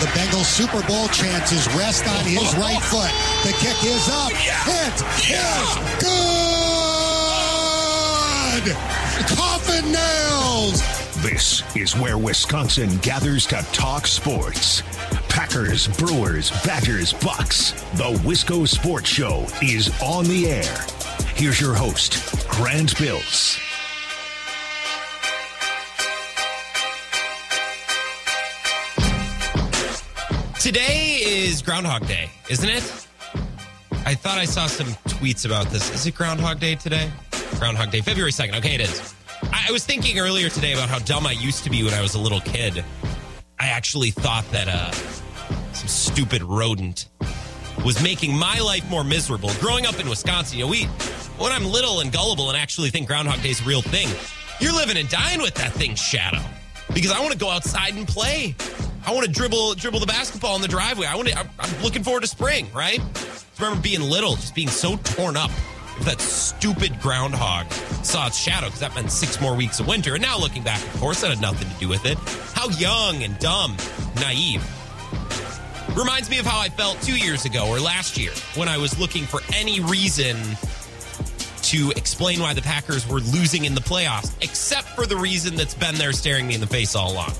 the Bengals Super Bowl chances rest on his right foot. The kick is up. It is good. Coffin nails. This is where Wisconsin gathers to talk sports. Packers, Brewers, Badgers, Bucks. The Wisco Sports Show is on the air. Here's your host, Grant Bills. Today is Groundhog Day, isn't it? I thought I saw some tweets about this. Is it Groundhog Day today? Groundhog Day, February 2nd. Okay, it is. I was thinking earlier today about how dumb I used to be when I was a little kid. I actually thought that uh, some stupid rodent was making my life more miserable. Growing up in Wisconsin, you know, we, when I'm little and gullible and actually think Groundhog Day is a real thing, you're living and dying with that thing's shadow. Because I want to go outside and play. I want to dribble dribble the basketball in the driveway. I want to. I'm, looking forward to spring. Right? Remember being little, just being so torn up if that stupid groundhog saw its shadow because that meant six more weeks of winter. And now looking back, of course, that had nothing to do with it. How young and dumb, naive. Reminds me of how I felt two years ago or last year when I was looking for any reason to explain why the Packers were losing in the playoffs, except for the reason that's been there staring me in the face all along.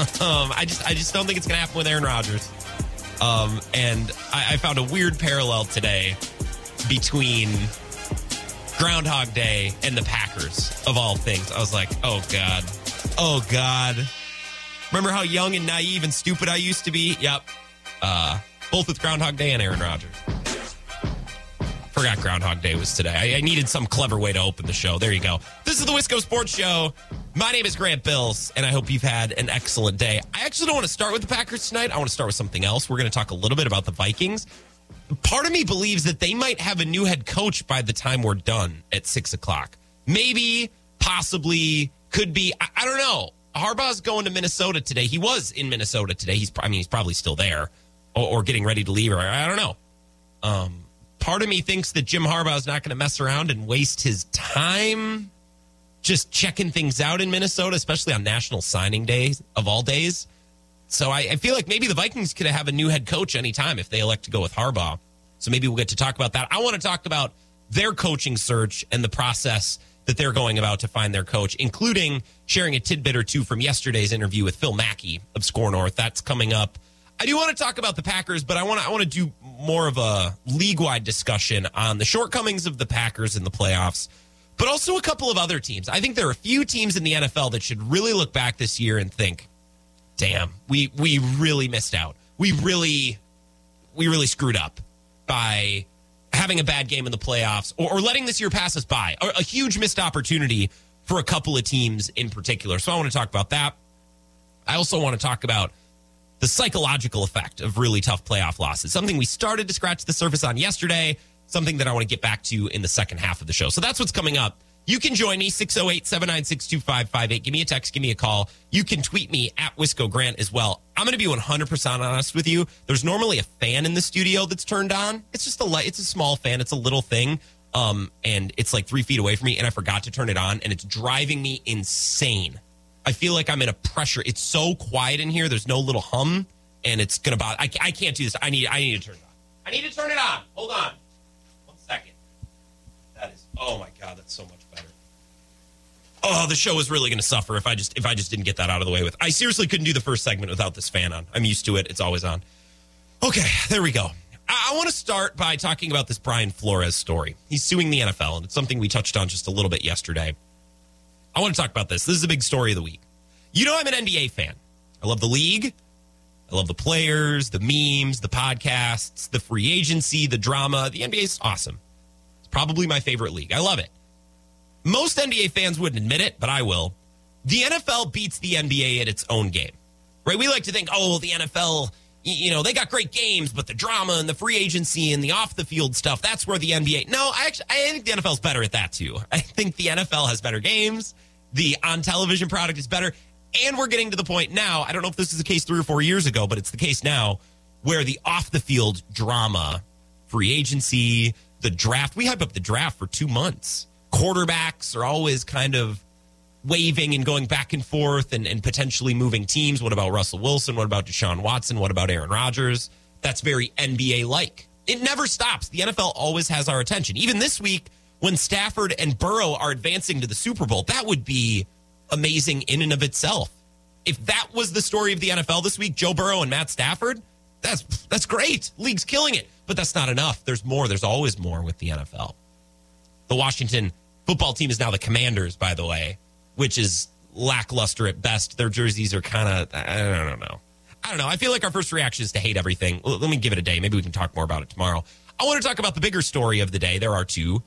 um, I just I just don't think it's to happen with Aaron Rodgers. Um, and I, I found a weird parallel today between Groundhog Day and the Packers of all things. I was like, oh god, oh god. Remember how young and naive and stupid I used to be? Yep. Uh, both with Groundhog Day and Aaron Rodgers. Forgot Groundhog Day was today. I, I, needed some clever way to open the show. There you go. This is the Wisco Sports Show. My name is Grant Bills, and I hope you've had an excellent day. I actually don't want to start with the Packers tonight. I want to start with something else. We're going to talk a little bit about the Vikings. Part of me believes that they might have a new head coach by the time we're done at six o'clock. Maybe, possibly, could be. I, I don't know. Harbaugh's going to Minnesota today. He was in Minnesota today. He's, I mean, he's probably still there or, or getting ready to leave. Or I don't know. Um, part of me thinks that Jim Harbaugh is not going to mess around and waste his time just checking things out in Minnesota, especially on National Signing Day of all days. So I, I, feel like maybe the Vikings could have a new head coach anytime if they elect to go with Harbaugh. So maybe we'll get to talk about that. I want to talk about their coaching search and the process that they're going about to find their coach, including sharing a tidbit or two from yesterday's interview with Phil Mackey of SKOR North. That's coming up. I do want to talk about the Packers, but I want to I want to do more of a league wide discussion on the shortcomings of the Packers in the playoffs, but also a couple of other teams. I think there are a few teams in the NFL that should really look back this year and think, "Damn, we we really missed out. We really we really screwed up by having a bad game in the playoffs or, or letting this year pass us by. A, a huge missed opportunity for a couple of teams in particular. So I want to talk about that. I also want to talk about the psychological effect of really tough playoff losses. Something we started to scratch the surface on yesterday, something that I want to get back to in the second half of the show. So that's what's coming up. You can join me, 608 796 2558. Give me a text, give me a call. You can tweet me at Wisco Grant as well. I'm going to be 100% honest with you. There's normally a fan in the studio that's turned on. It's just a light, it's a small fan, it's a little thing. Um, and it's like three feet away from me, and I forgot to turn it on, and it's driving me insane. I feel like I'm in a pressure. It's so quiet in here. There's no little hum, and it's gonna bother. I, I can't do this. I need I need to turn it on. I need to turn it on. Hold on, one second. That is. Oh my god, that's so much better. Oh, the show is really to suffer if I just if I just didn't get that out of the way with. I seriously couldn't do the first segment without this fan on. I'm used to it. It's always on. Okay, there we go. I want to start by talking about this Brian Flores story. He's suing the NFL, and it's something we touched on just a little bit yesterday. I want to talk about this. This is a big story of the week. You know, I'm an NBA fan. I love the league. I love the players, the memes, the podcasts, the free agency, the drama. The NBA is awesome. It's probably my favorite league. I love it. Most NBA fans wouldn't admit it, but I will. The NFL beats the NBA at its own game, right? We like to think, oh, the NFL, you know, they got great games, but the drama and the free agency and the off the field stuff, that's where the NBA. No, I actually, I think the NFL is better at that too. I think the NFL has better games. The on television product is better. And we're getting to the point now. I don't know if this is the case three or four years ago, but it's the case now where the off the field drama, free agency, the draft, we hype up the draft for two months. Quarterbacks are always kind of waving and going back and forth and, and potentially moving teams. What about Russell Wilson? What about Deshaun Watson? What about Aaron Rodgers? That's very NBA like. It never stops. The NFL always has our attention. Even this week, when Stafford and Burrow are advancing to the Super Bowl, that would be amazing in and of itself. If that was the story of the NFL this week, Joe Burrow and Matt Stafford, that's that's great. League's killing it. But that's not enough. There's more. There's always more with the NFL. The Washington football team is now the Commanders, by the way, which is lackluster at best. Their jerseys are kind of I don't know. I don't know. I feel like our first reaction is to hate everything. Let me give it a day. Maybe we can talk more about it tomorrow. I want to talk about the bigger story of the day. There are two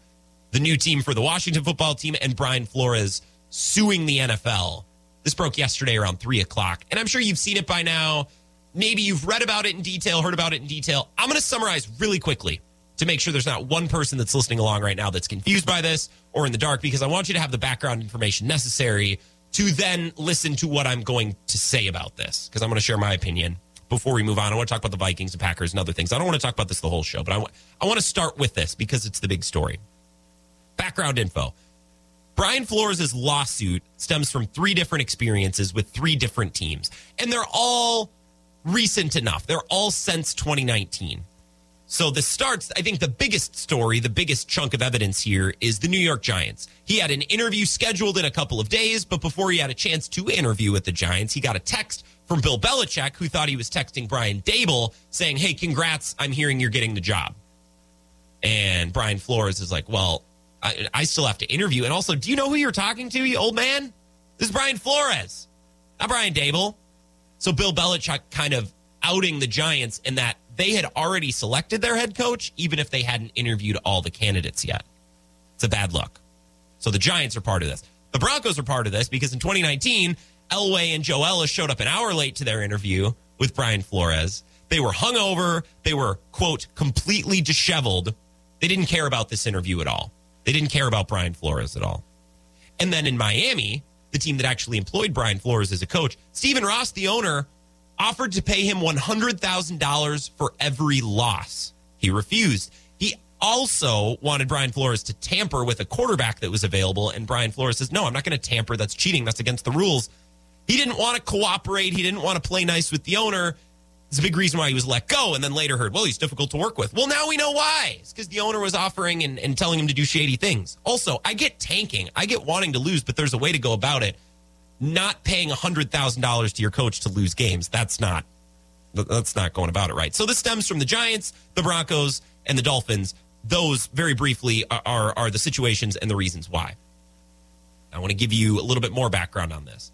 the new team for the Washington football team and Brian Flores suing the NFL. This broke yesterday around three o'clock. And I'm sure you've seen it by now. Maybe you've read about it in detail, heard about it in detail. I'm going to summarize really quickly to make sure there's not one person that's listening along right now that's confused by this or in the dark because I want you to have the background information necessary to then listen to what I'm going to say about this because I'm going to share my opinion before we move on. I want to talk about the Vikings, the Packers, and other things. I don't want to talk about this the whole show, but I, w- I want to start with this because it's the big story. Background info. Brian Flores' lawsuit stems from three different experiences with three different teams, and they're all recent enough. They're all since 2019. So this starts, I think the biggest story, the biggest chunk of evidence here is the New York Giants. He had an interview scheduled in a couple of days, but before he had a chance to interview with the Giants, he got a text from Bill Belichick, who thought he was texting Brian Daboll saying, Hey, congrats, I'm hearing you're getting the job. And Brian Flores is like, Well, I, I still have to interview. And also, do you know who you're talking to, you old man? This is Brian Flores, not Brian Daboll. So Bill Belichick kind of outing the Giants in that they had already selected their head coach, even if they hadn't interviewed all the candidates yet. It's a bad look. So the Giants are part of this. The Broncos are part of this because in 2019, Elway and Joe Ellis showed up an hour late to their interview with Brian Flores. They were hungover. They were, quote, completely disheveled. They didn't care about this interview at all. They didn't care about Brian Flores at all. And then in Miami, the team that actually employed Brian Flores as a coach, Stephen Ross, the owner, offered to pay him $100,000 for every loss. He refused. He also wanted Brian Flores to tamper with a quarterback that was available. And Brian Flores says, No, I'm not going to tamper. That's cheating. That's against the rules. He didn't want to cooperate. He didn't want to play nice with the owner. It's a big reason why he was let go. And then later heard, well, he's difficult to work with. Well, now we know why. It's because the owner was offering and, and telling him to do shady things. Also, I get tanking. I get wanting to lose, but there's a way to go about it. Not paying $100,000 to your coach to lose games. That's not, that's not going about it right. So this stems from the Giants, the Broncos, and the Dolphins. Those, very briefly, are, are, are the situations and the reasons why. I want to give you a little bit more background on this.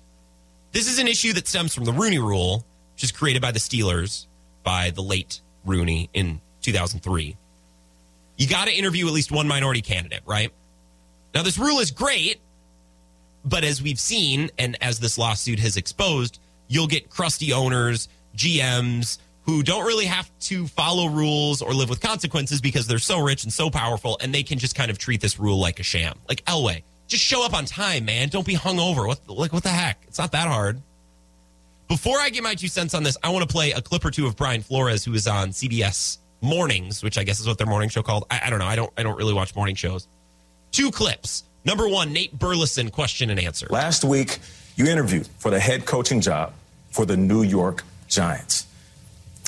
This is an issue that stems from the Rooney Rule, which is created by the Steelers by the late Rooney in 2003. You got to interview at least one minority candidate, right? Now, this rule is great, but as we've seen, and as this lawsuit has exposed, you'll get crusty owners, GMs who don't really have to follow rules or live with consequences because they're so rich and so powerful, and they can just kind of treat this rule like a sham. Like Elway, just show up on time, man. Don't be hungover. What like what the heck? It's not that hard. Before I get my two cents on this, I want to play a clip or two of Brian Flores, who is on CBS Mornings, which I guess is what their morning show called. I, I don't know. I don't. I don't really watch morning shows. Two clips. Number one, Nate Burleson question and answer. Last week, you interviewed for the head coaching job for the New York Giants.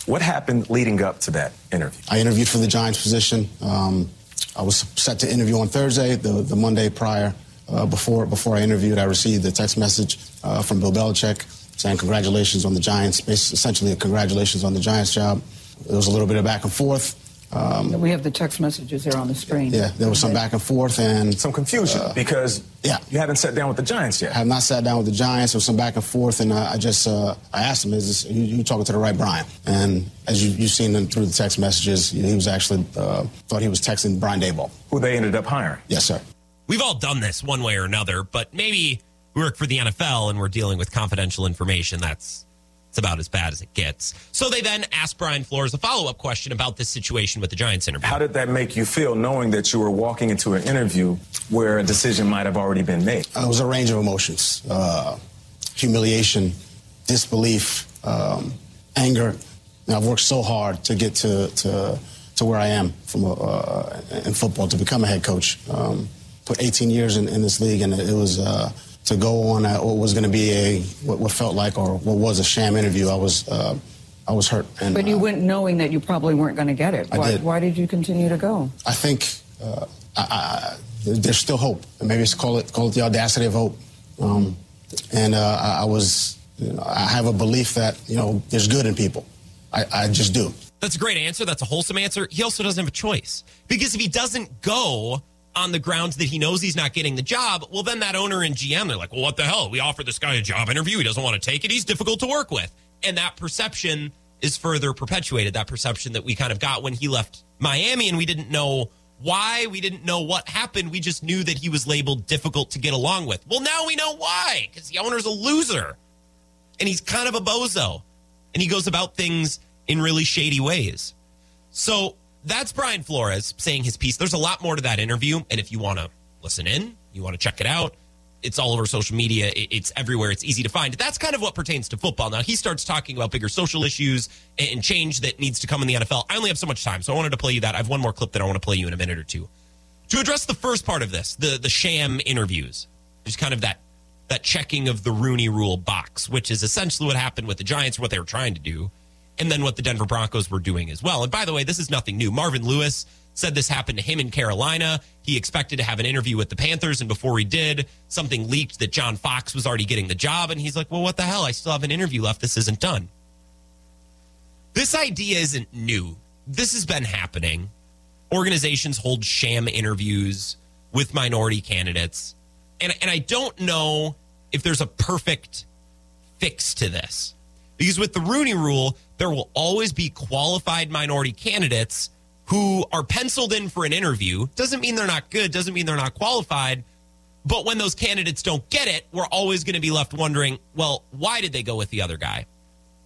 What happened leading up to that interview? I interviewed for the Giants position. Um, I was set to interview on Thursday, the, the Monday prior. Uh, before before I interviewed, I received a text message uh, from Bill Belichick saying congratulations on the Giants, essentially congratulations on the Giants job. There was a little bit of back and forth. Um, we have the text messages there on the screen. Yeah, there was some back and forth and some confusion uh, because yeah. you haven't sat down with the Giants yet. I have not sat down with the Giants. There was some back and forth, and I, I just uh, I asked him, "Is this, you, you, talking to the right Brian?" And as you, have seen through the text messages, he was actually uh, thought he was texting Brian Daboll, who they ended up hiring. Yes, sir. We've all done this one way or another, but maybe we work for the NFL and we're dealing with confidential information. That's it's about as bad as it gets. So they then asked Brian Flores a follow up question about this situation with the Giants interview. How did that make you feel knowing that you were walking into an interview where a decision might have already been made? Uh, it was a range of emotions uh, humiliation, disbelief, um, anger. And I've worked so hard to get to, to, to where I am from a, uh, in football to become a head coach. Um, put 18 years in, in, this league, and it was uh, to go on a, what was going to be a what, what, felt like or what was a sham interview. I was uh, I was hurt. And, but you uh, went knowing that you probably weren't going to get it. Why, I did. why did you continue to go? I think uh, I, I, there's still hope. Maybe it's call it call it the audacity of hope. Um, and uh, I, was you know, I have a belief that you know there's good in people. I, I just do. That's a great answer. That's a wholesome answer. He also doesn't have a choice because if he doesn't go on the grounds that he knows he's not getting the job, well, then that owner and GM, they're like, well, what the hell? We offered this guy a job interview. He doesn't want to take it. He's difficult to work with. And that perception is further perpetuated. That perception that we kind of got when he left Miami and we didn't know why. We didn't know what happened. We just knew that he was labeled difficult to get along with. Well, now we know why because the owner's a loser and he's kind of a bozo and he goes about things in really shady ways. So that's Brian Flores saying his piece. There's a lot more to that interview. And if you want to listen in, you want to check it out, it's all over social media. It's everywhere. It's easy to find. That's kind of what pertains to football. Now he starts talking about bigger social issues and change that needs to come in the NFL. I only have so much time, so I wanted to play you that. I have one more clip that I want to play you in a minute or two. To address the first part of this, the the sham interviews, just kind of that that checking of the Rooney Rule box, which is essentially what happened with the Giants, what they were trying to do and then what the Denver Broncos were doing as well. And by the way, this is nothing new. Marvin Lewis said this happened to him in Carolina. He expected to have an interview with the Panthers, and before he did, something leaked that John Fox was already getting the job. And he's like, well, what the hell? I still have an interview left. This isn't done. This idea isn't new. This has been happening. Organizations hold sham interviews with minority candidates. And, and I don't know if there's a perfect fix to this. Because with the Rooney rule, there will always be qualified minority candidates who are penciled in for an interview. Doesn't mean they're not good, doesn't mean they're not qualified. But when those candidates don't get it, we're always going to be left wondering, well, why did they go with the other guy?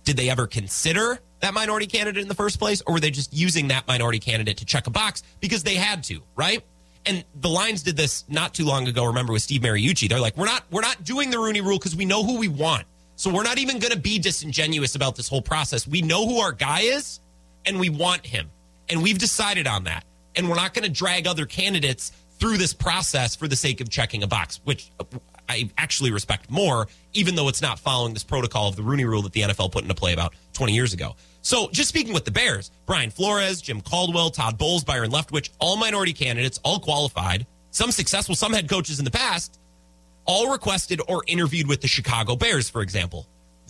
Did they ever consider that minority candidate in the first place, or were they just using that minority candidate to check a box because they had to, right? And the Lions did this not too long ago. Remember with Steve Mariucci, they're like, we're not we're not doing the Rooney Rule because we know who we want. So we're not even going to be disingenuous about this whole process. We know who our guy is and we want him. And we've decided on that. And we're not going to drag other candidates through this process for the sake of checking a box, which I actually respect more, even though it's not following this protocol of the Rooney rule that the NFL put into play about 20 years ago. So just speaking with the Bears, Brian Flores, Jim Caldwell, Todd Bowles, Byron Leftwich, all minority candidates, all qualified, some successful, some head coaches in the past all requested or interviewed with the Chicago Bears, for example.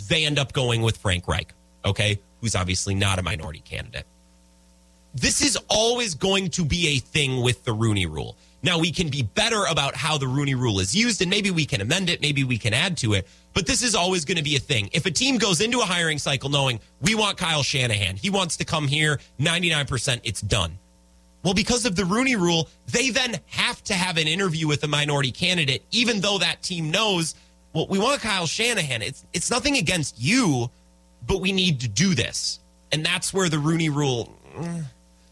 They end up going with Frank Reich, okay, who's obviously not a minority candidate. This is always going to be a thing with the Rooney rule. Now, we can be better about how the Rooney rule is used, and maybe we can amend it, maybe we can add to it, but this is always going to be a thing. If a team goes into a hiring cycle knowing we want Kyle Shanahan, he wants to come here, 99%, it's done well, because of the Rooney rule, they then have to have an interview with a minority candidate, even though that team knows, well, we want Kyle Shanahan. It's it's nothing against you, but we need to do this. And that's where the Rooney rule, mm,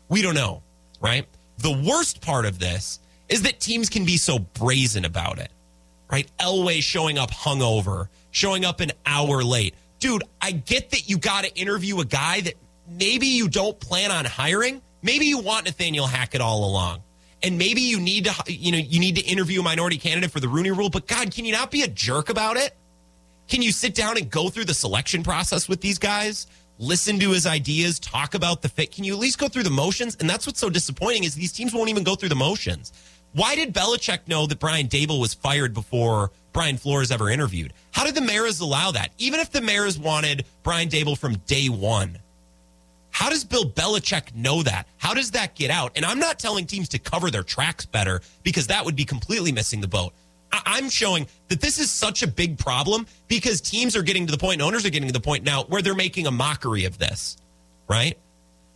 we don't know, right? The worst part of this is that teams can be so brazen about it, right? Elway showing up hungover, showing up an hour late. Dude, I get that you got to interview a guy that maybe you don't plan on hiring Maybe you want Nathaniel Hackett all along. And maybe you need to, you know, you need to interview a minority candidate for the Rooney rule, but God, can you not be a jerk about it? Can you sit down and go through the selection process with these guys? Listen to his ideas, talk about the fit. Can you at least go through the motions? And that's what's so disappointing is these teams won't even go through the motions. Why did Belichick know that Brian Daboll was fired before Brian Flores ever interviewed? How did the Maras allow that? Even if the Maras wanted Brian Daboll from day one, how does Bill Belichick know that? How does that get out? And I'm not telling teams to cover their tracks better because that would be completely missing the boat. I'm showing that this is such a big problem because teams are getting to the point, and owners are getting to the point now where they're making a mockery of this, right?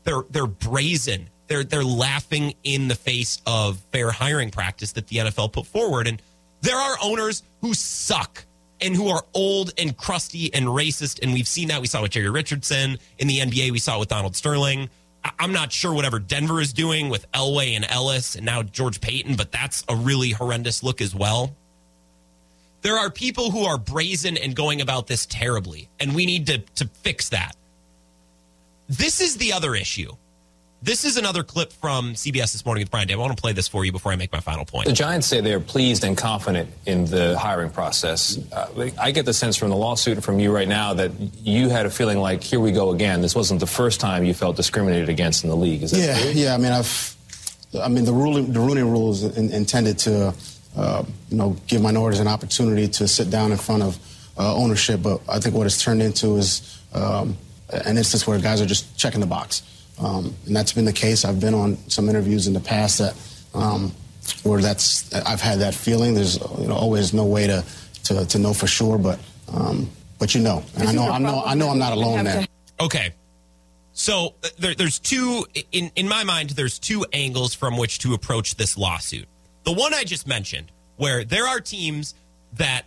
They're they're brazen. They're they're laughing in the face of fair hiring practice that the NFL put forward. And there are owners who suck and who are old and crusty and racist. And we've seen that. We saw with Jerry Richardson in the NBA. We saw it with Donald Sterling. I'm not sure whatever Denver is doing with Elway and Ellis and now George Paton, but that's a really horrendous look as well. There are people who are brazen and going about this terribly, and we need to, to fix that. This is the other issue. This is another clip from CBS this morning with Brian Day. I want to play this for you before I make my final point. The Giants say they are pleased and confident in the hiring process. Uh, I get the sense from the lawsuit and from you right now that you had a feeling like, here we go again. This wasn't the first time you felt discriminated against in the league. Is that yeah, true? yeah. I mean, I've, I mean, the ruling, the Rooney Rule is in, intended to, uh, you know, give minorities an opportunity to sit down in front of uh, ownership. But I think what it's turned into is um, an instance where guys are just checking the box. Um, and that's been the case. I've been on some interviews in the past that um, where that's I've had that feeling. There's you know always no way to to, to know for sure, but um, but you know, and I know I know I know I'm not alone there. Okay. So uh, there, there's two in in my mind. There's two angles from which to approach this lawsuit. The one I just mentioned, where there are teams that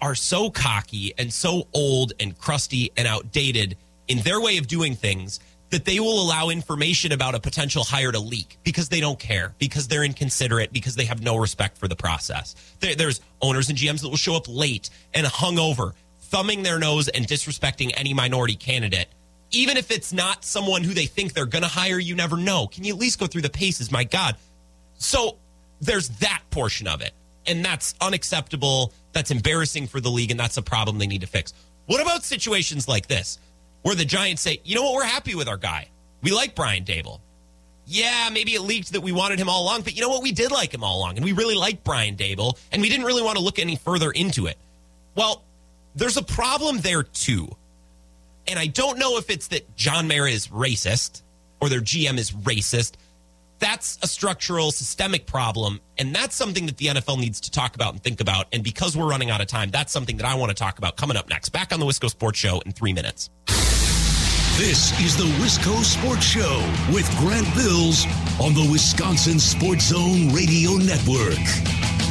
are so cocky and so old and crusty and outdated in their way of doing things that they will allow information about a potential hire to leak because they don't care, because they're inconsiderate, because they have no respect for the process. There, there's owners and GMs that will show up late and hungover, thumbing their nose and disrespecting any minority candidate. Even if it's not someone who they think they're going to hire, you never know. Can you at least go through the paces? My God. So there's that portion of it. And that's unacceptable. That's embarrassing for the league. And that's a problem they need to fix. What about situations like this? Where the Giants say, you know what, we're happy with our guy. We like Brian Daboll. Yeah, maybe it leaked that we wanted him all along, but you know what? We did like him all along, and we really liked Brian Daboll, and we didn't really want to look any further into it. Well, there's a problem there too. And I don't know if it's that John Mara is racist or their GM is racist. That's a structural, systemic problem. And that's something that the NFL needs to talk about and think about. And because we're running out of time, that's something that I want to talk about coming up next. Back on the Wisco Sports Show in three minutes. This is the Wisco Sports Show with Grant Bills on the Wisconsin Sports Zone Radio Network.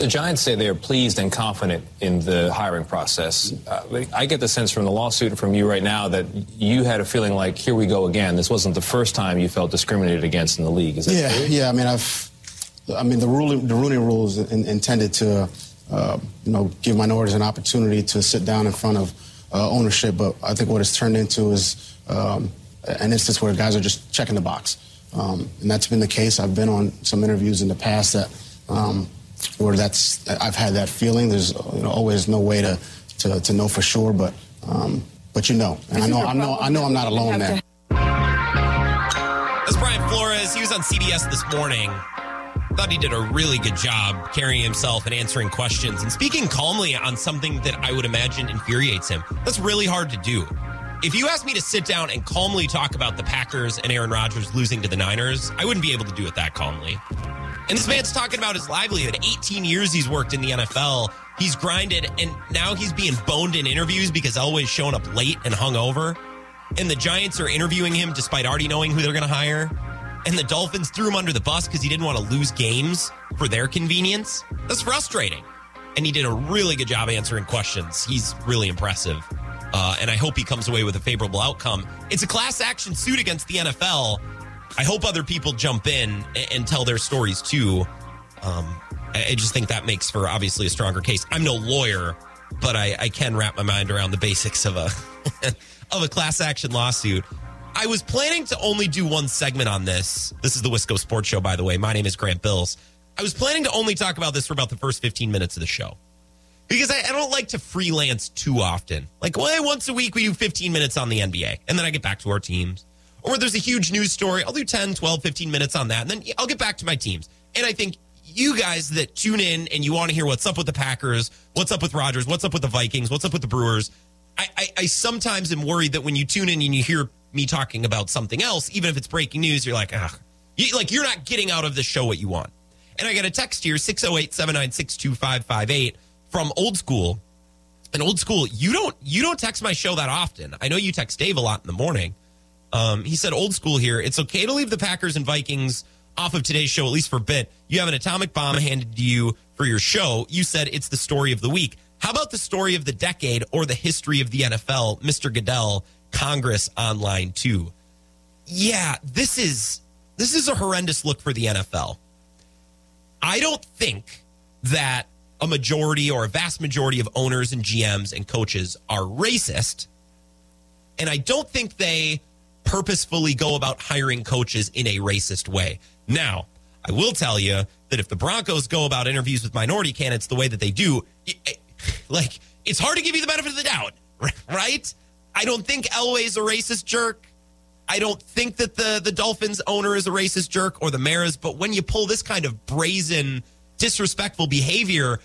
The Giants say they are pleased and confident in the hiring process. Uh, I get the sense from the lawsuit and from you right now that you had a feeling like, here we go again. This wasn't the first time you felt discriminated against in the league. Is that yeah, true? yeah. I mean, I've, I mean, the ruling, the Rooney Rule is in, intended to, uh, you know, give minorities an opportunity to sit down in front of uh, ownership, but I think what it's turned into is um, an instance where guys are just checking the box. Um, and that's been the case. I've been on some interviews in the past that um, where that's I've had that feeling. There's you know always no way to to, to know for sure, but um, but you know, and I know I know I know I'm not alone there. That's Brian Flores. He was on CBS this morning thought he did a really good job carrying himself and answering questions and speaking calmly on something that I would imagine infuriates him. That's really hard to do. If you asked me to sit down and calmly talk about the Packers and Aaron Rodgers losing to the Niners, I wouldn't be able to do it that calmly. And this man's talking about his livelihood. 18 years he's worked in the NFL. He's grinded, and now he's being boned in interviews because always showing up late and hungover. And the Giants are interviewing him despite already knowing who they're going to hire and the Dolphins threw him under the bus because he didn't want to lose games for their convenience. That's frustrating. And he did a really good job answering questions. He's really impressive. Uh, and I hope he comes away with a favorable outcome. It's a class action suit against the NFL. I hope other people jump in and, and tell their stories too. Um, I, I just think that makes for obviously a stronger case. I'm no lawyer, but I, I can wrap my mind around the basics of a of a class action lawsuit. I was planning to only do one segment on this. This is the Wisco Sports Show, by the way. My name is Grant Bills. I was planning to only talk about this for about the first 15 minutes of the show because I, I don't like to freelance too often. Like, well, once a week we do 15 minutes on the NBA and then I get back to our teams. Or there's a huge news story. I'll do 10, 12, 15 minutes on that. And then I'll get back to my teams. And I think you guys that tune in and you want to hear what's up with the Packers, what's up with Rodgers, what's up with the Vikings, what's up with the Brewers. I, I, I sometimes am worried that when you tune in and you hear me talking about something else, even if it's breaking news, you're like, ah, you, like you're not getting out of the show what you want. And I got a text here, 608 796 2558 from old school. And old school, you don't you don't text my show that often. I know you text Dave a lot in the morning. Um, he said, old school here. It's okay to leave the Packers and Vikings off of today's show, at least for a bit. You have an atomic bomb handed to you for your show. You said it's the story of the week. How about the story of the decade or the history of the NFL, Mr. Goodell? Congress online too. Yeah, this is this is a horrendous look for the NFL. I don't think that a majority or a vast majority of owners and GMs and coaches are racist. And I don't think they purposefully go about hiring coaches in a racist way. Now, I will tell you that if the Broncos go about interviews with minority candidates the way that they do, like it's hard to give you the benefit of the doubt, right? I don't think Elway's a racist jerk. I don't think that the the Dolphins owner is a racist jerk or the mayor but when you pull this kind of brazen, disrespectful behavior,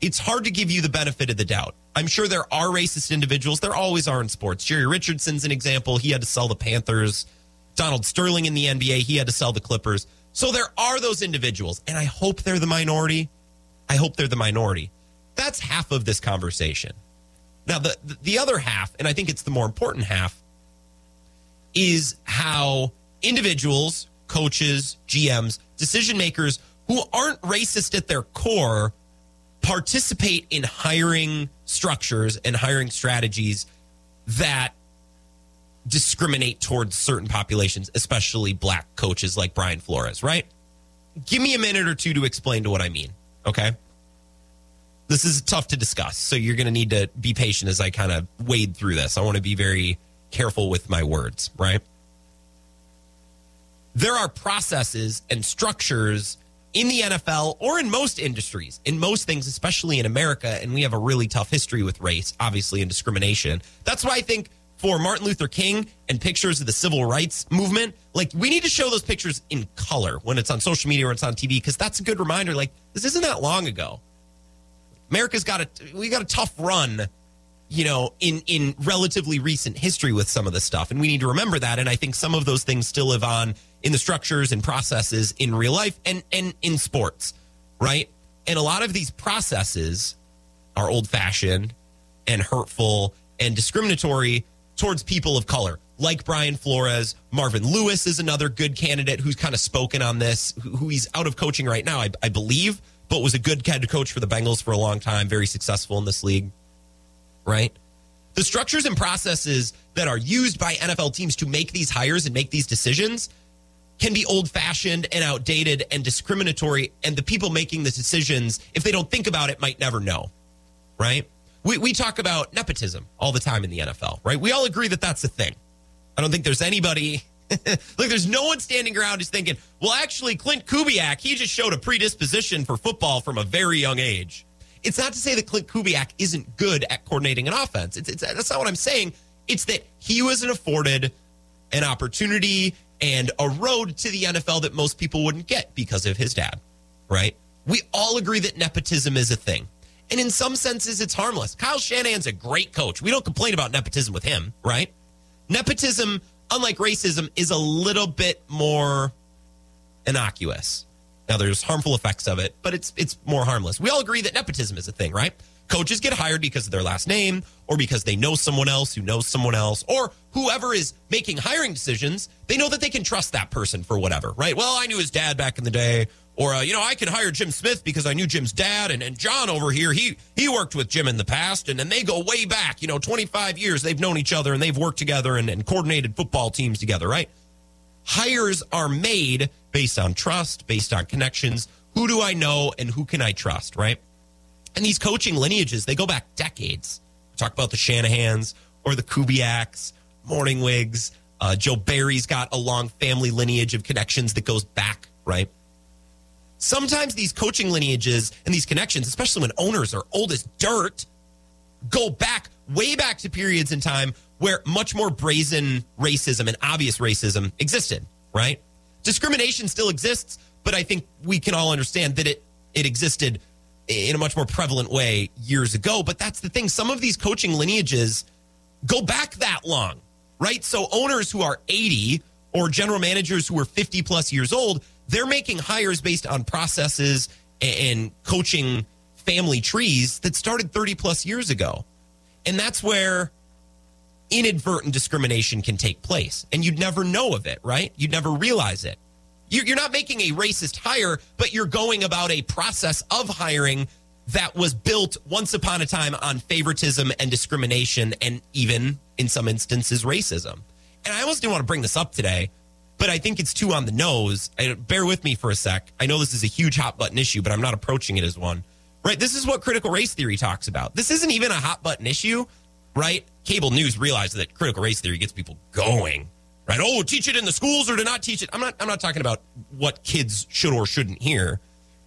it's hard to give you the benefit of the doubt. I'm sure there are racist individuals. There always are in sports. Jerry Richardson's an example. He had to sell the Panthers. Donald Sterling in the NBA, he had to sell the Clippers. So there are those individuals, and I hope they're the minority. I hope they're the minority. That's half of this conversation. Now, the the other half, and I think it's the more important half, is how individuals, coaches, GMs, decision makers who aren't racist at their core participate in hiring structures and hiring strategies that discriminate towards certain populations, especially black coaches like Brian Flores, right? Give me a minute or two to explain to what I mean, okay? This is tough to discuss, so you're going to need to be patient as I kind of wade through this. I want to be very careful with my words, right? There are processes and structures in the NFL or in most industries, in most things, especially in America, and we have a really tough history with race, obviously, and discrimination. That's why I think for Martin Luther King and pictures of the civil rights movement, like we need to show those pictures in color when it's on social media or it's on TV, because that's a good reminder. Like this isn't that long ago. America's got a we got a tough run you know, in in relatively recent history with some of this stuff, and we need to remember that. And I think some of those things still live on in the structures and processes in real life and and in sports, right? And a lot of these processes are old fashioned and hurtful and discriminatory towards people of color, like Brian Flores. Marvin Lewis is another good candidate who's kind of spoken on this, who, he's out of coaching right now, I, I believe, but was a good head coach for the Bengals for a long time, very successful in this league right? The structures and processes that are used by NFL teams to make these hires and make these decisions can be old fashioned and outdated and discriminatory. And the people making the decisions, if they don't think about it, might never know, right? We, we talk about nepotism all the time in the NFL, right? We all agree that that's a thing. I don't think there's anybody, like, there's no one standing around who's thinking, well, actually, Klint Kubiak, he just showed a predisposition for football from a very young age. It's not to say that Klint Kubiak isn't good at coordinating an offense. It's, it's, that's not what I'm saying. It's that he wasn't afforded an opportunity and a road to the NFL that most people wouldn't get because of his dad, right? We all agree that nepotism is a thing. And in some senses, it's harmless. Kyle Shanahan's a great coach. We don't complain about nepotism with him, right? Nepotism, unlike racism, is a little bit more innocuous. Now there's harmful effects of it, but it's it's more harmless. We all agree that nepotism is a thing, right? Coaches get hired because of their last name or because they know someone else who knows someone else or whoever is making hiring decisions, they know that they can trust that person for whatever, right? Well, I knew his dad back in the day or uh, you know, I can hire Jim Smith because I knew Jim's dad and, and John over here, he he worked with Jim in the past and then they go way back, you know, 25 years they've known each other and they've worked together and, and coordinated football teams together, right? hires are made based on trust, based on connections. Who do I know and who can I trust, right? And these coaching lineages, they go back decades. Talk about the Shanahans or the Kubiaks, Mornhinwegs. Uh, Joe Barry's got a long family lineage of connections that goes back, right? Sometimes these coaching lineages and these connections, especially when owners are old as dirt, go back way back to periods in time where much more brazen racism and obvious racism existed, right? Discrimination still exists, but I think we can all understand that it it existed in a much more prevalent way years ago. But that's the thing. Some of these coaching lineages go back that long, right? So owners who are 80 or general managers who are 50 plus years old, they're making hires based on processes and coaching family trees that started 30 plus years ago. And that's where inadvertent discrimination can take place. And you'd never know of it, right? You'd never realize it. You're not making a racist hire, but you're going about a process of hiring that was built once upon a time on favoritism and discrimination and even in some instances racism. And I almost didn't want to bring this up today, but I think it's too on the nose. bear with me for a sec. I know this is a huge hot button issue, but I'm not approaching it as one. Right? This is what critical race theory talks about. This isn't even a hot button issue right? Cable news realized that critical race theory gets people going. Right? Oh, teach it in the schools or to not teach it. I'm not. I'm not talking about what kids should or shouldn't hear.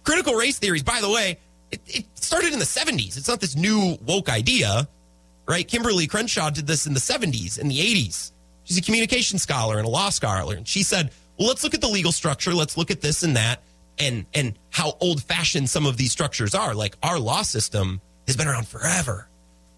Critical race theories, by the way, it, it started in the 70s. It's not this new woke idea, right? Kimberlé Crenshaw did this in the 70s and the 80s. She's a communication scholar and a law scholar, and she said, "Well, let's look at the legal structure. Let's look at this and that, and and how old fashioned some of these structures are. Like our law system has been around forever,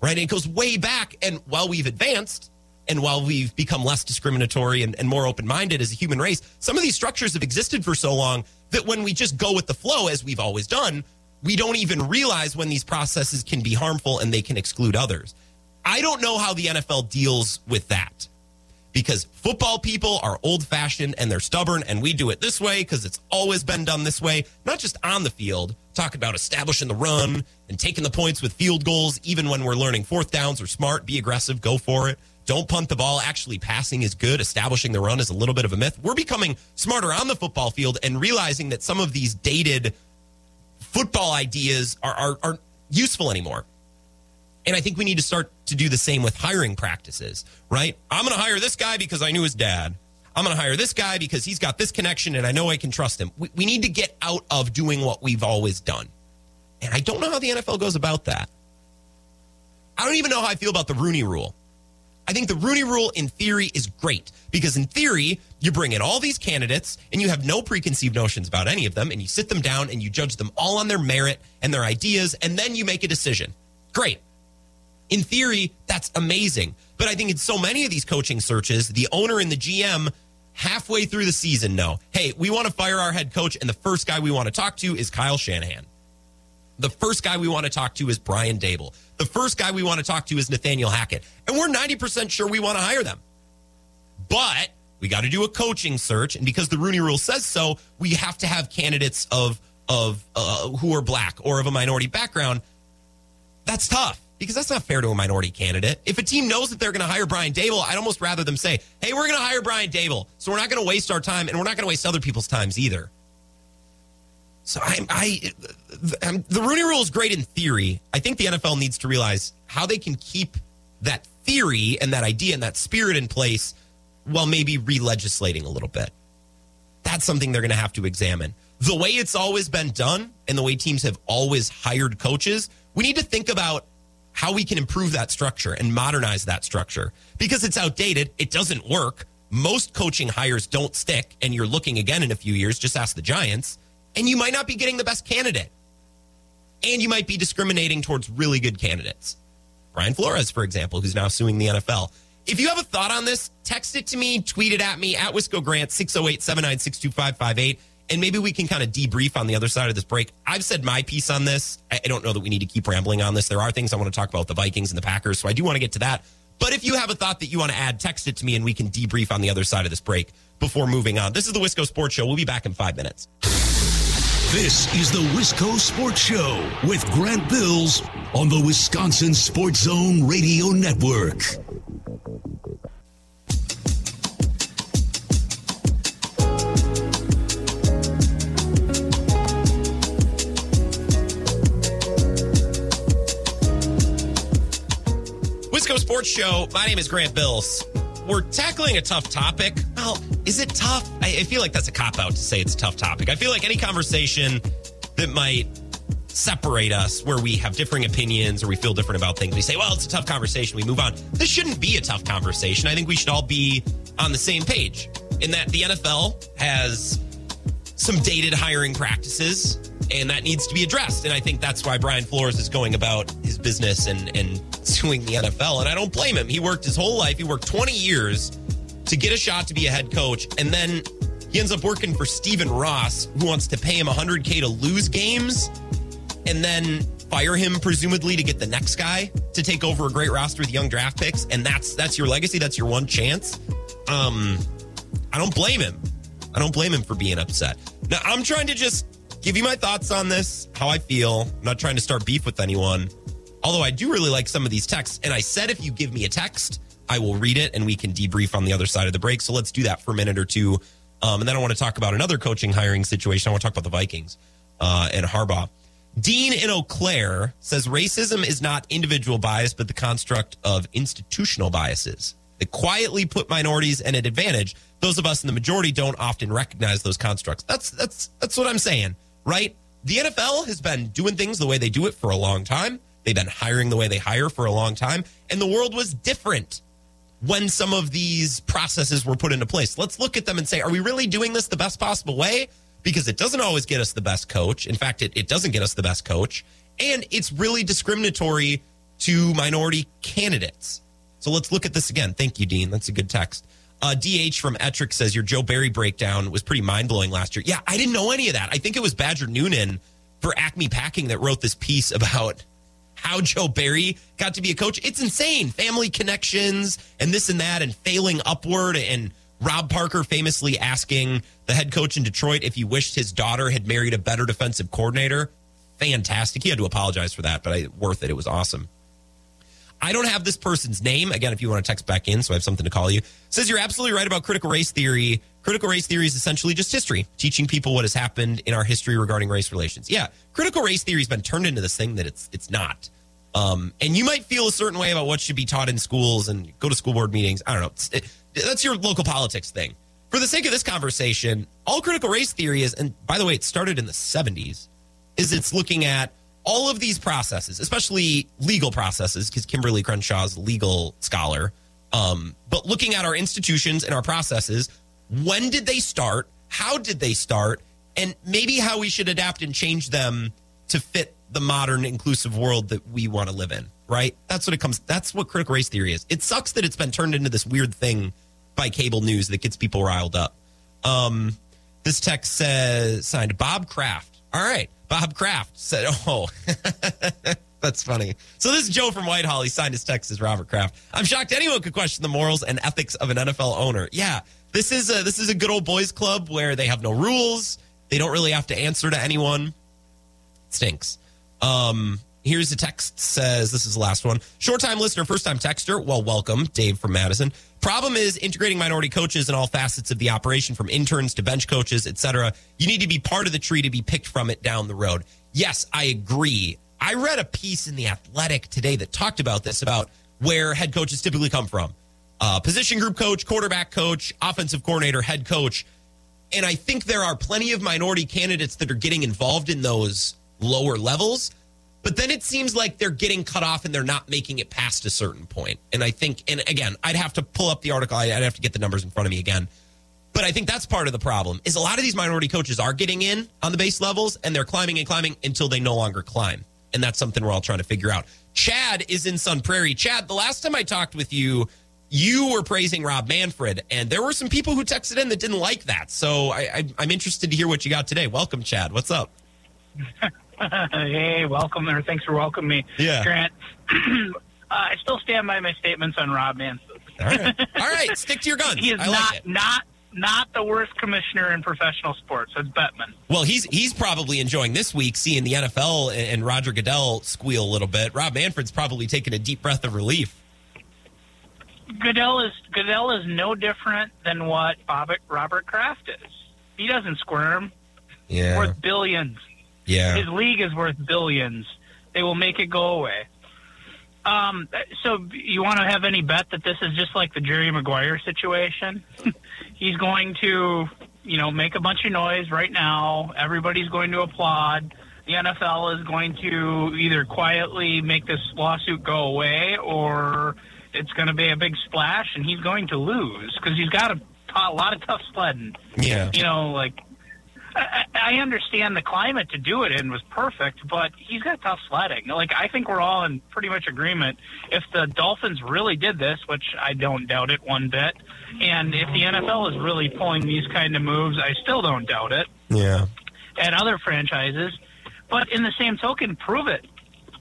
right? And it goes way back. And while we've advanced." And while we've become less discriminatory and, and more open minded as a human race, some of these structures have existed for so long that when we just go with the flow, as we've always done, we don't even realize when these processes can be harmful and they can exclude others. I don't know how the NFL deals with that because football people are old fashioned and they're stubborn, and we do it this way because it's always been done this way, not just on the field. Talk about establishing the run and taking the points with field goals, even when we're learning fourth downs or smart, be aggressive, go for it. Don't punt the ball. Actually, passing is good. Establishing the run is a little bit of a myth. We're becoming smarter on the football field and realizing that some of these dated football ideas are, are, aren't useful anymore. And I think we need to start to do the same with hiring practices, right? I'm going to hire this guy because I knew his dad. I'm going to hire this guy because he's got this connection and I know I can trust him. We, we need to get out of doing what we've always done. And I don't know how the NFL goes about that. I don't even know how I feel about the Rooney rule. I think the Rooney rule in theory is great because in theory, you bring in all these candidates and you have no preconceived notions about any of them and you sit them down and you judge them all on their merit and their ideas and then you make a decision. Great. In theory, that's amazing. But I think in so many of these coaching searches, the owner and the GM halfway through the season know, hey, we want to fire our head coach and the first guy we want to talk to is Kyle Shanahan. The first guy we want to talk to is Brian Daboll. The first guy we want to talk to is Nathaniel Hackett. And we're 90% sure we want to hire them. But we got to do a coaching search. And because the Rooney rule says so, we have to have candidates of, of uh, who are black or of a minority background. That's tough because that's not fair to a minority candidate. If a team knows that they're going to hire Brian Daboll, I'd almost rather them say, hey, we're going to hire Brian Daboll, So we're not going to waste our time and we're not going to waste other people's times either. So I, I, um, the Rooney Rule is great in theory. I think the NFL needs to realize how they can keep that theory and that idea and that spirit in place while maybe re-legislating a little bit. That's something they're going to have to examine. The way it's always been done and the way teams have always hired coaches, we need to think about how we can improve that structure and modernize that structure because it's outdated. It doesn't work. Most coaching hires don't stick, and you're looking again in a few years. Just ask the Giants and you might not be getting the best candidate. And you might be discriminating towards really good candidates. Brian Flores, for example, who's now suing the NFL. If you have a thought on this, text it to me, tweet it at me at Wisco Grant, 608 796 2558. And maybe we can kind of debrief on the other side of this break. I've said my piece on this. I don't know that we need to keep rambling on this. There are things I want to talk about the Vikings and the Packers. So I do want to get to that. But if you have a thought that you want to add, text it to me and we can debrief on the other side of this break before moving on. This is the Wisco Sports Show. We'll be back in five minutes. This is the Wisco Sports Show with Grant Bills on the Wisconsin Sports Zone Radio Network. Wisco Sports Show. My name is Grant Bills we're tackling a tough topic. Well, is it tough? I, I feel like that's a cop out to say it's a tough topic. I feel like any conversation that might separate us where we have differing opinions or we feel different about things. We say, well, it's a tough conversation. We move on. This shouldn't be a tough conversation. I think we should all be on the same page in that the NFL has some dated hiring practices and that needs to be addressed. And I think that's why Brian Flores is going about his business and, and suing the NFL. And I don't blame him. He worked his whole life, he worked 20 years to get a shot to be a head coach. And then he ends up working for Stephen Ross, who wants to pay him 100K to lose games and then fire him presumably to get the next guy to take over a great roster with young draft picks and that's that's your legacy that's your one chance um i don't blame him i don't blame him for being upset now i'm trying to just give you my thoughts on this, how I feel. I'm not trying to start beef with anyone. Although I do really like some of these texts. And I said if you give me a text, I will read it and we can debrief on the other side of the break. So let's do that for a minute or two. Um, and then I want to talk about another coaching hiring situation. I want to talk about the Vikings uh, and Harbaugh. Dean in Eau Claire says racism is not individual bias, but the construct of institutional biases. that quietly put minorities at an advantage. Those of us in the majority don't often recognize those constructs. That's that's that's what I'm saying, right? The NFL has been doing things the way they do it for a long time. They've been hiring the way they hire for a long time, and the world was different when some of these processes were put into place. Let's look at them and say, are we really doing this the best possible way? Because it doesn't always get us the best coach. In fact, it, it doesn't get us the best coach. And it's really discriminatory to minority candidates. So let's look at this again. Thank you, Dean. That's a good text. Uh, DH from Ettrick says your Joe Barry breakdown was pretty mind blowing last year. Yeah, I didn't know any of that. I think it was Badger Noonan for Acme Packing that wrote this piece about how Joe Barry got to be a coach. It's insane. Family connections and this and that and failing upward. And Rob Parker famously asking the head coach in Detroit if he wished his daughter had married a better defensive coordinator. Fantastic. He had to apologize for that, but I, worth it. It was awesome. I don't have this person's name. Again, if you want to text back in, so I have something to call you. Says you're absolutely right about critical race theory. Critical race theory is essentially just history, teaching people what has happened in our history regarding race relations. Yeah, critical race theory has been turned into this thing that it's it's not. Um, and you might feel a certain way about what should be taught in schools and go to school board meetings. I don't know. It, that's your local politics thing. For the sake of this conversation, all critical race theory is, and by the way, it started in the 70s, is it's looking at all of these processes, especially legal processes, because Kimberlé Crenshaw's legal scholar. Um, but looking at our institutions and our processes, when did they start? How did they start? And maybe how we should adapt and change them to fit the modern inclusive world that we want to live in, right? That's what it comes that's what critical race theory is. It sucks that it's been turned into this weird thing by cable news that gets people riled up. Um, this text says signed Bob Kraft. All right. Bob Kraft said, Oh, that's funny. So this is Joe from Whitehall. He signed his text as Robert Kraft. I'm shocked anyone could question the morals and ethics of an NFL owner. Yeah, this is a, this is a good old boys club where they have no rules. They don't really have to answer to anyone. It stinks. Um, here's the text says this is the last one. Short time listener, first time texter. Well, welcome, Dave from Madison. Problem is integrating minority coaches in all facets of the operation, from interns to bench coaches, etc. You need to be part of the tree to be picked from it down the road. Yes, I agree. I read a piece in the Athletic today that talked about this, about where head coaches typically come from. Uh, position group coach, quarterback coach, offensive coordinator, head coach. And I think there are plenty of minority candidates that are getting involved in those lower levels. But then it seems like they're getting cut off and they're not making it past a certain point. And I think, and again, I'd have to pull up the article. I'd have to get the numbers in front of me again. But I think that's part of the problem is a lot of these minority coaches are getting in on the base levels and they're climbing and climbing until they no longer climb. And that's something we're all trying to figure out. Chad is in Sun Prairie. Chad, the last time I talked with you, you were praising Rob Manfred, and there were some people who texted in that didn't like that. So I, I, am interested to hear what you got today. Welcome, Chad. What's up? hey, welcome there. Thanks for welcoming me, yeah. Grant. uh, I still stand by my statements on Rob Manfred. All right, all right. Stick to your guns. He is I not like not not the worst commissioner in professional sports. It's Bettman. Well, he's he's probably enjoying this week seeing the NFL and Roger Goodell squeal a little bit. Rob Manfred's probably taking a deep breath of relief. Goodell is Goodell is no different than what Robert, Robert Kraft is. He doesn't squirm. Yeah, worth billions. Yeah, his league is worth billions. They will make it go away. Um, so you want to have any bet that this is just like the Jerry Maguire situation? He's going to, you know, make a bunch of noise right now. Everybody's going to applaud. The NFL is going to either quietly make this lawsuit go away or it's going to be a big splash and he's going to lose because he's got a, a lot of tough sledding. Yeah. You know, like I, I understand the climate to do it in was perfect, but he's got tough sledding. Like I think we're all in pretty much agreement. If the Dolphins really did this, which I don't doubt it one bit, and if the NFL is really pulling these kind of moves, I still don't doubt it. Yeah. And other franchises, but in the same token, prove it.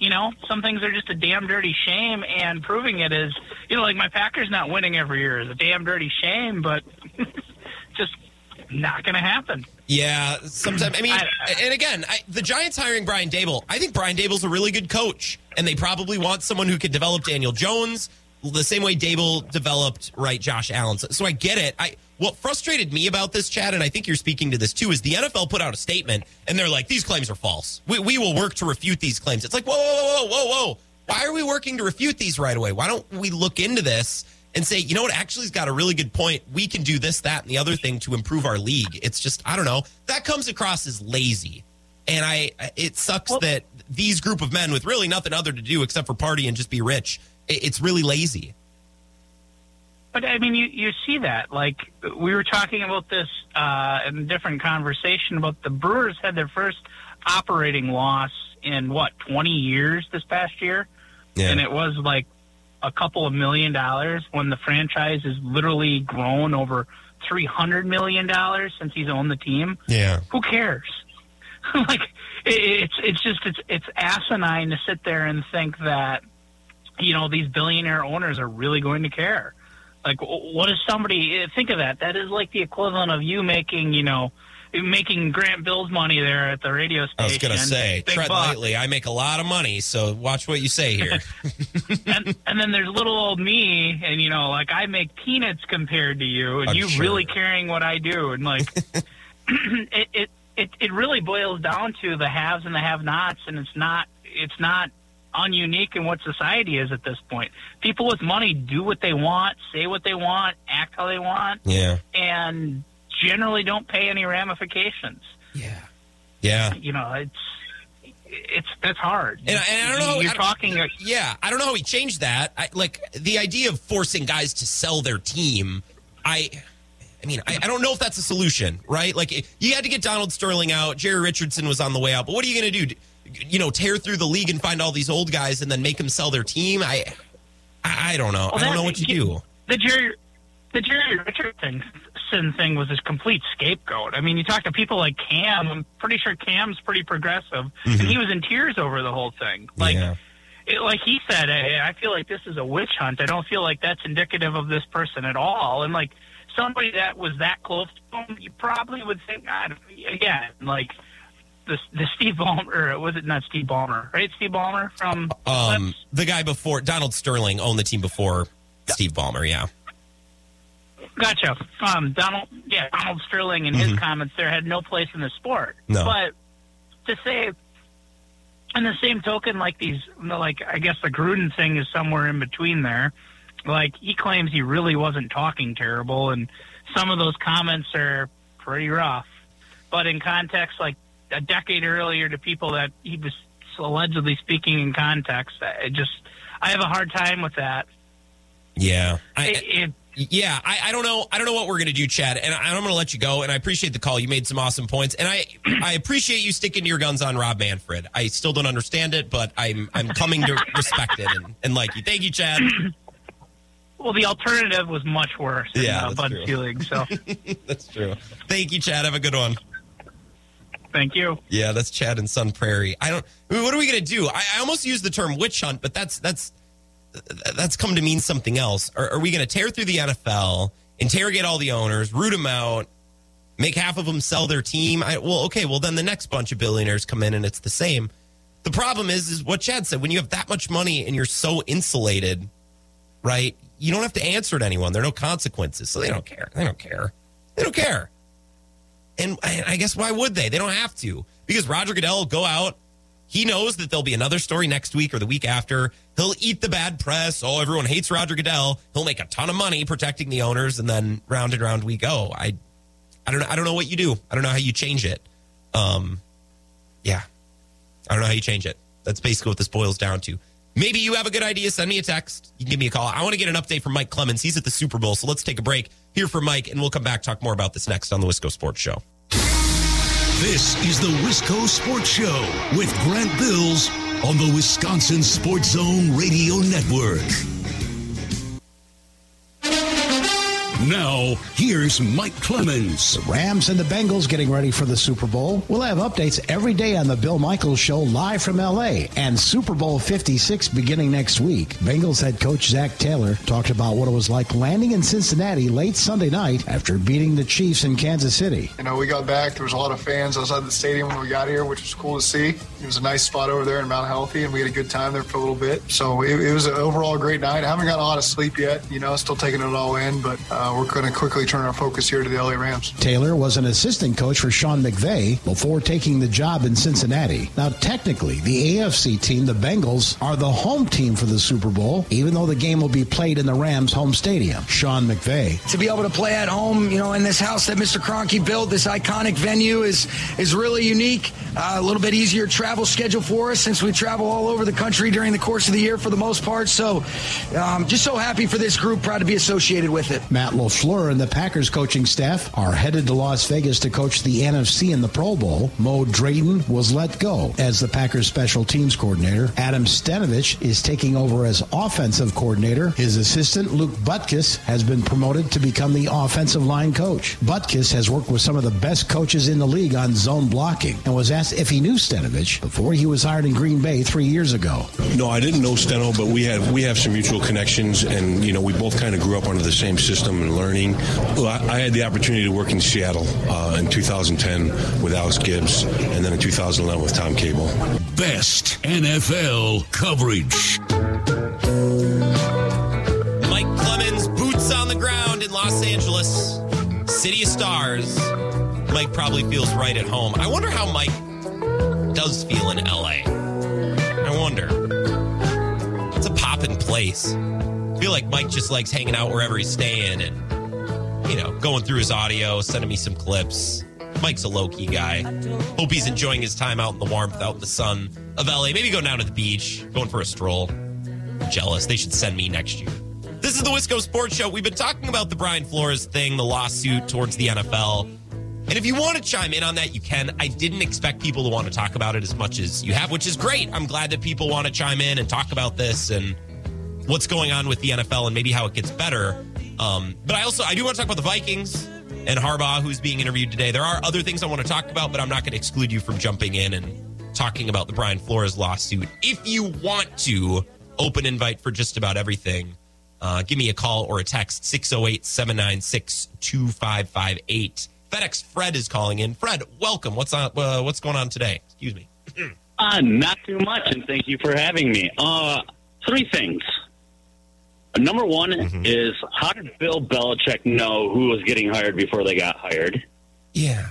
You know, some things are just a damn dirty shame, and proving it is, you know, like my Packers not winning every year is a damn dirty shame, but just not going to happen. Yeah, sometimes. I mean, and again, I, the Giants hiring Brian Daboll. I think Brian Daboll's a really good coach, and they probably want someone who could develop Daniel Jones the same way Daboll developed right Josh Allen. So, so I get it. I what frustrated me about this, Chad, and I think you're speaking to this too, is the NFL put out a statement and they're like, these claims are false. We, we will work to refute these claims. It's like, whoa, whoa, whoa, whoa, whoa. Why are we working to refute these right away? Why don't we look into this and say, you know what, actually, he's got a really good point. We can do this, that, and the other thing to improve our league. It's just, I don't know. That comes across as lazy. And I, it sucks that these group of men with really nothing other to do except for party and just be rich, it- it's really lazy. But I mean, you you see that. Like we were talking about this uh, in a different conversation about the Brewers had their first operating loss in what twenty years this past year, Yeah. and it was like a couple of million dollars when the franchise has literally grown over three hundred million dollars since he's owned the team. Yeah. Who cares? like it, it's it's just it's it's asinine to sit there and think that you know these billionaire owners are really going to care. Like, what is somebody think of that? That is like the equivalent of you making, you know, making Grant Bill's money there at the radio station. I was going to say, Big tread bucks. lightly. I make a lot of money, so watch what you say here. and, and then there's little old me, and you know, like I make peanuts compared to you, and I'm you sure. really caring what I do, and like it, it it it really boils down to the haves and the have-nots, and it's not it's not ununique in what society is at this point. People with money do what they want, say what they want, act how they want, yeah. and generally don't pay any ramifications. Yeah. Yeah. You know, it's it's that's hard. And, I- and I don't know. You're I talking. Yeah, I don't know how he changed that. I, like the idea of forcing guys to sell their team. I, I mean, I, I don't know if that's a solution, right? Like you had to get Donald Sterling out. Jerry Richardson was on the way out, but what are you going to do? You know, tear through the league and find all these old guys and then make them sell their team? I, I don't know. Well, I don't know what you do. The Jerry, the Jerry Richardson thing was a complete scapegoat. I mean, you talk to people like Cam. I'm pretty sure Cam's pretty progressive, and he was in tears over the whole thing. Like, Mm-hmm. yeah. it, like he said, I, I feel like this is a witch hunt. I don't feel like that's indicative of this person at all. And like somebody that was that close to him, you probably would think, I again, like. The, the Steve Ballmer, or was it not Steve Ballmer, right? Steve Ballmer from Um, the guy before Donald Sterling owned the team before Steve Ballmer. Yeah. Gotcha. Um, Donald, yeah, Donald Sterling and his comments there had no place in the sport. Mm-hmm. No. But to say, in the same token, like these, like I guess the Gruden thing is somewhere in between there. Like he claims he really wasn't talking terrible, and some of those comments are pretty rough. But in context, like a decade earlier, to people that he was allegedly speaking in context, I just I have a hard time with that. Yeah. I, It, it, Yeah, I, I don't know. I don't know what we're going to do, Chad. And I, I'm going to let you go. And I appreciate the call. You made some awesome points, and I I appreciate you sticking to your guns on Rob Manfred. I still don't understand it, but I'm I'm coming to respect it and, and like you. Thank you, Chad. Well, the alternative was much worse in Yeah, uh, that's Bud true. Selig. So, That's true. Thank you, Chad. Have a good one. Thank you. Yeah, that's Chad and Sun Prairie. I don't. I mean, what are we going to do? I, I almost use the term witch hunt, but that's that's that's come to mean something else. Are, are we going to tear through the NFL, interrogate all the owners, root them out, make half of them sell their team? I, well, okay. Well, then the next bunch of billionaires come in, and it's the same. The problem is, is what Chad said. When you have that much money and you're so insulated, right? You don't have to answer to anyone. There are no consequences, so they don't care. They don't care. They don't care. And I guess why would they? They don't have to because Roger Goodell will go out. He knows that there'll be another story next week or the week after. He'll eat the bad press. Oh, everyone hates Roger Goodell. He'll make a ton of money protecting the owners, and then round and round we go. I, I don't know. I don't know what you do. I don't know how you change it. Um, yeah, I don't know how you change it. That's basically what this boils down to. Maybe you have a good idea. Send me a text. You can give me a call. I want to get an update from Mike Clemens. He's at the Super Bowl. So let's take a break here for Mike, and we'll come back talk more about this next on the Wisco Sports Show. This is the Wisco Sports Show with Grant Bills on the Wisconsin Sports Zone Radio Network. Now, here's Mike Clemens. Rams and the Bengals getting ready for the Super Bowl. We'll have updates every day on the Bill Michaels Show live from LA and Super Bowl 56 beginning next week. Bengals head coach Zac Taylor talked about what it was like landing in Cincinnati late Sunday night after beating the Chiefs in Kansas City. You know, we got back. There was a lot of fans outside the stadium when we got here, which was cool to see. It was a nice spot over there in Mount Healthy, and we had a good time there for a little bit. So it, it was an overall great night. I haven't got a lot of sleep yet. You know, still taking it all in, but um, uh, we're going to quickly turn our focus here to the LA Rams. Taylor was an assistant coach for Sean McVay before taking the job in Cincinnati. Now, technically, the AFC team, the Bengals, are the home team for the Super Bowl, even though the game will be played in the Rams' home stadium. Sean McVay. To be able to play at home, you know, in this house that Mr. Kroenke built, this iconic venue is is really unique. Uh, a little bit easier travel schedule for us since we travel all over the country during the course of the year for the most part. So, um, just so happy for this group, proud to be associated with it. Matt LaFleur and the Packers coaching staff are headed to Las Vegas to coach the NFC in the Pro Bowl. Mo Drayton was let go as the Packers special teams coordinator. Adam Stenavich is taking over as offensive coordinator. His assistant, Luke Butkus, has been promoted to become the offensive line coach. Butkus has worked with some of the best coaches in the league on zone blocking and was asked if he knew Stenavich before he was hired in Green Bay three years ago. No, I didn't know Steno, but we have we have some mutual connections, and you know we both kind of grew up under the same system and learning. Well, I, I had the opportunity to work in Seattle uh, in 2010 with Alex Gibbs, and then in 2011 with Tom Cable. Best NFL coverage. Mike Clemens, boots on the ground in Los Angeles, City of Stars. Mike probably feels right at home. I wonder how Mike does feel in LA. I wonder. It's a poppin' place. Feel like Mike just likes hanging out wherever he's staying and, you know, going through his audio, sending me some clips. Mike's a low key guy. Hope he's enjoying his time out in the warmth, out in the sun of LA. Maybe going down to the beach, going for a stroll. jealous. They should send me next year. This is the Wisco Sports Show. We've been talking about the Brian Flores thing, the lawsuit towards the NFL. And if you want to chime in on that, you can. I didn't expect people to want to talk about it as much as you have, which is great. I'm glad that people want to chime in and talk about this and what's going on with the NFL and maybe how it gets better. Um, but I also I do want to talk about the Vikings and Harbaugh, who's being interviewed today. There are other things I want to talk about, but I'm not going to exclude you from jumping in and talking about the Brian Flores lawsuit. If you want to, open invite for just about everything. Uh, give me a call or a text 608 796 2558. FedEx Fred is calling in. Fred, welcome. What's on? Uh, what's going on today? Excuse me. Uh, not too much, and thank you for having me. Uh, three things. Number one mm-hmm. is how did Bill Belichick know who was getting hired before they got hired? Yeah.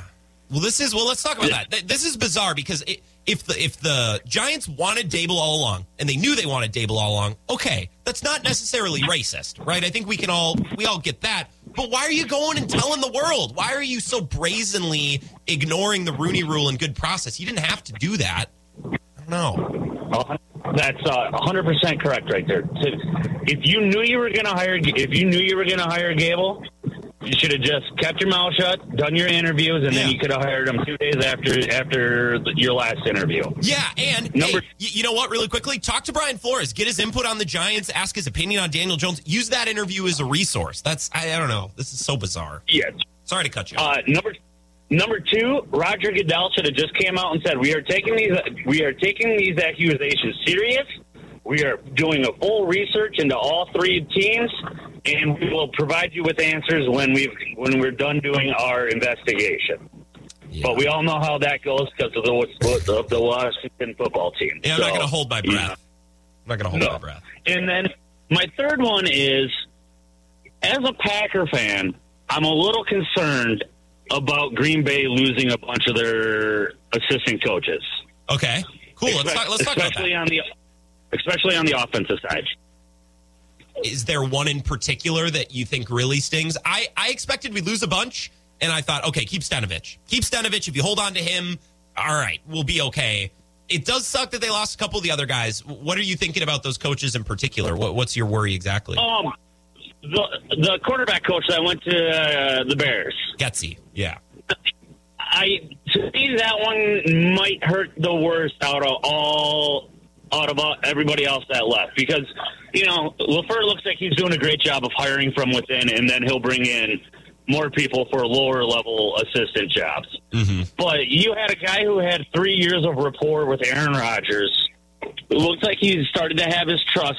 Well, this is well. Let's talk about that. This is bizarre because it, if the if the Giants wanted Daboll all along and they knew they wanted Daboll all along, okay, that's not necessarily racist, right? I think we can all we all get that. But why are you going and telling the world? Why are you so brazenly ignoring the Rooney Rule and good process? You didn't have to do that. I don't know. That's uh, 100% correct right there. If you knew you were going to hire, if you knew you were going to hire Gable, you should have just kept your mouth shut, done your interviews, and then you could have hired him two days after after the- your last interview. Yeah, and hey, you know what? Really quickly, talk to Brian Flores. Get his input on the Giants. Ask his opinion on Daniel Jones. Use that interview as a resource. That's I, I don't know. This is so bizarre. Yes. Sorry to cut you. off. Uh, number number two, Roger Goodell should have just came out and said, "We are taking these we are taking these accusations serious. We are doing a full research into all three teams, and we will provide you with answers when we when we're done doing our investigation." But we all know how that goes because of the of the Washington football team. Yeah, I'm not going to hold my breath. know. I'm not going to hold No. my breath. And then my third one is, as a Packer fan, I'm a little concerned about Green Bay losing a bunch of their assistant coaches. Okay, cool. Let's talk. Let's talk about especially on the especially on the offensive side. Is there one in particular that you think really stings? I, I expected we lose a bunch, and I thought, okay, keep Stenavich. Keep Stenavich. If you hold on to him, all right, we'll be okay. It does suck that they lost a couple of the other guys. What are you thinking about those coaches in particular? What, what's your worry exactly? Um, the the quarterback coach that went to uh, the Bears. Getsy, yeah. I to me that one might hurt the worst out of all out of all, everybody else that left because you know Lafleur looks like he's doing a great job of hiring from within, and then he'll bring in more people for lower level assistant jobs. Mm-hmm. But you had a guy who had three years of rapport with Aaron Rodgers. It looks like he's started to have his trust,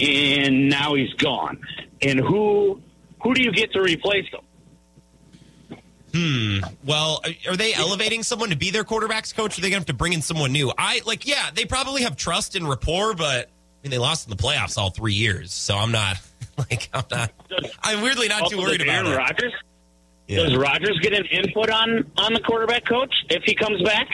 and now he's gone. And who who do you get to replace him? Hmm. Well, are- they elevating someone to be their quarterbacks coach? Or are they going to have to bring in someone new? I like, yeah, they probably have trust and rapport, but I mean, they lost in the playoffs all three years, so I'm not like I'm not. I'm weirdly not too worried about Aaron it. Rodgers. Yeah. Does Rodgers get an input on on the quarterback coach if he comes back?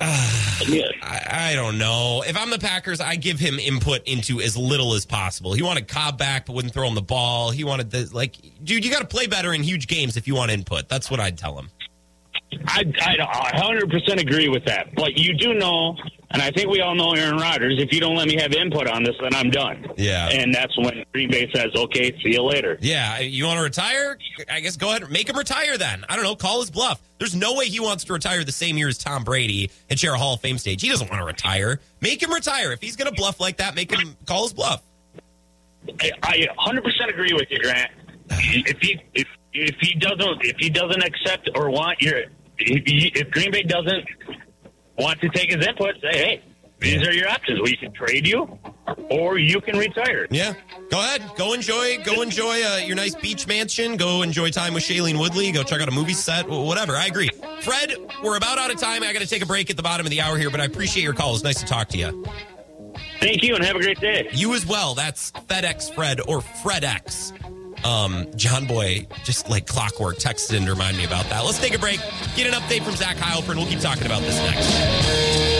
I, I don't know. If I'm the Packers, I give him input into as little as possible. He wanted Cobb back, but wouldn't throw him the ball. He wanted the like, dude. You got to play better in huge games if you want input. That's what I'd tell him. I, I, 100% agree with that. But you do know, and I think we all know Aaron Rodgers, if you don't let me have input on this, then I'm done. Yeah. And that's when Green Bay says, okay, see you later. Yeah, you want to retire? I guess go ahead, and make him retire. Then I don't know. Call his bluff. There's no way he wants to retire the same year as Tom Brady and share a Hall of Fame stage. He doesn't want to retire. Make him retire. If he's going to bluff like that, make him call his bluff. I, I 100% agree with you, Grant. If he if if he doesn't if he doesn't accept or want your if, if Green Bay doesn't want to take his input, say, hey, these are your options. We can trade you, or you can retire. Yeah, go ahead. Go enjoy. Go enjoy uh, your nice beach mansion. Go enjoy time with Shailene Woodley. Go check out a movie set. Whatever. I agree. Fred, we're about out of time. I got to take a break at the bottom of the hour here, but I appreciate your call. It's nice to talk to you. Thank you, and have a great day. You as well. That's FedEx Fred or FredX. Um, John Boy, just like clockwork, texted in to remind me about that. Let's take a break. Get an update from Zach Heilprin. We'll keep talking about this next.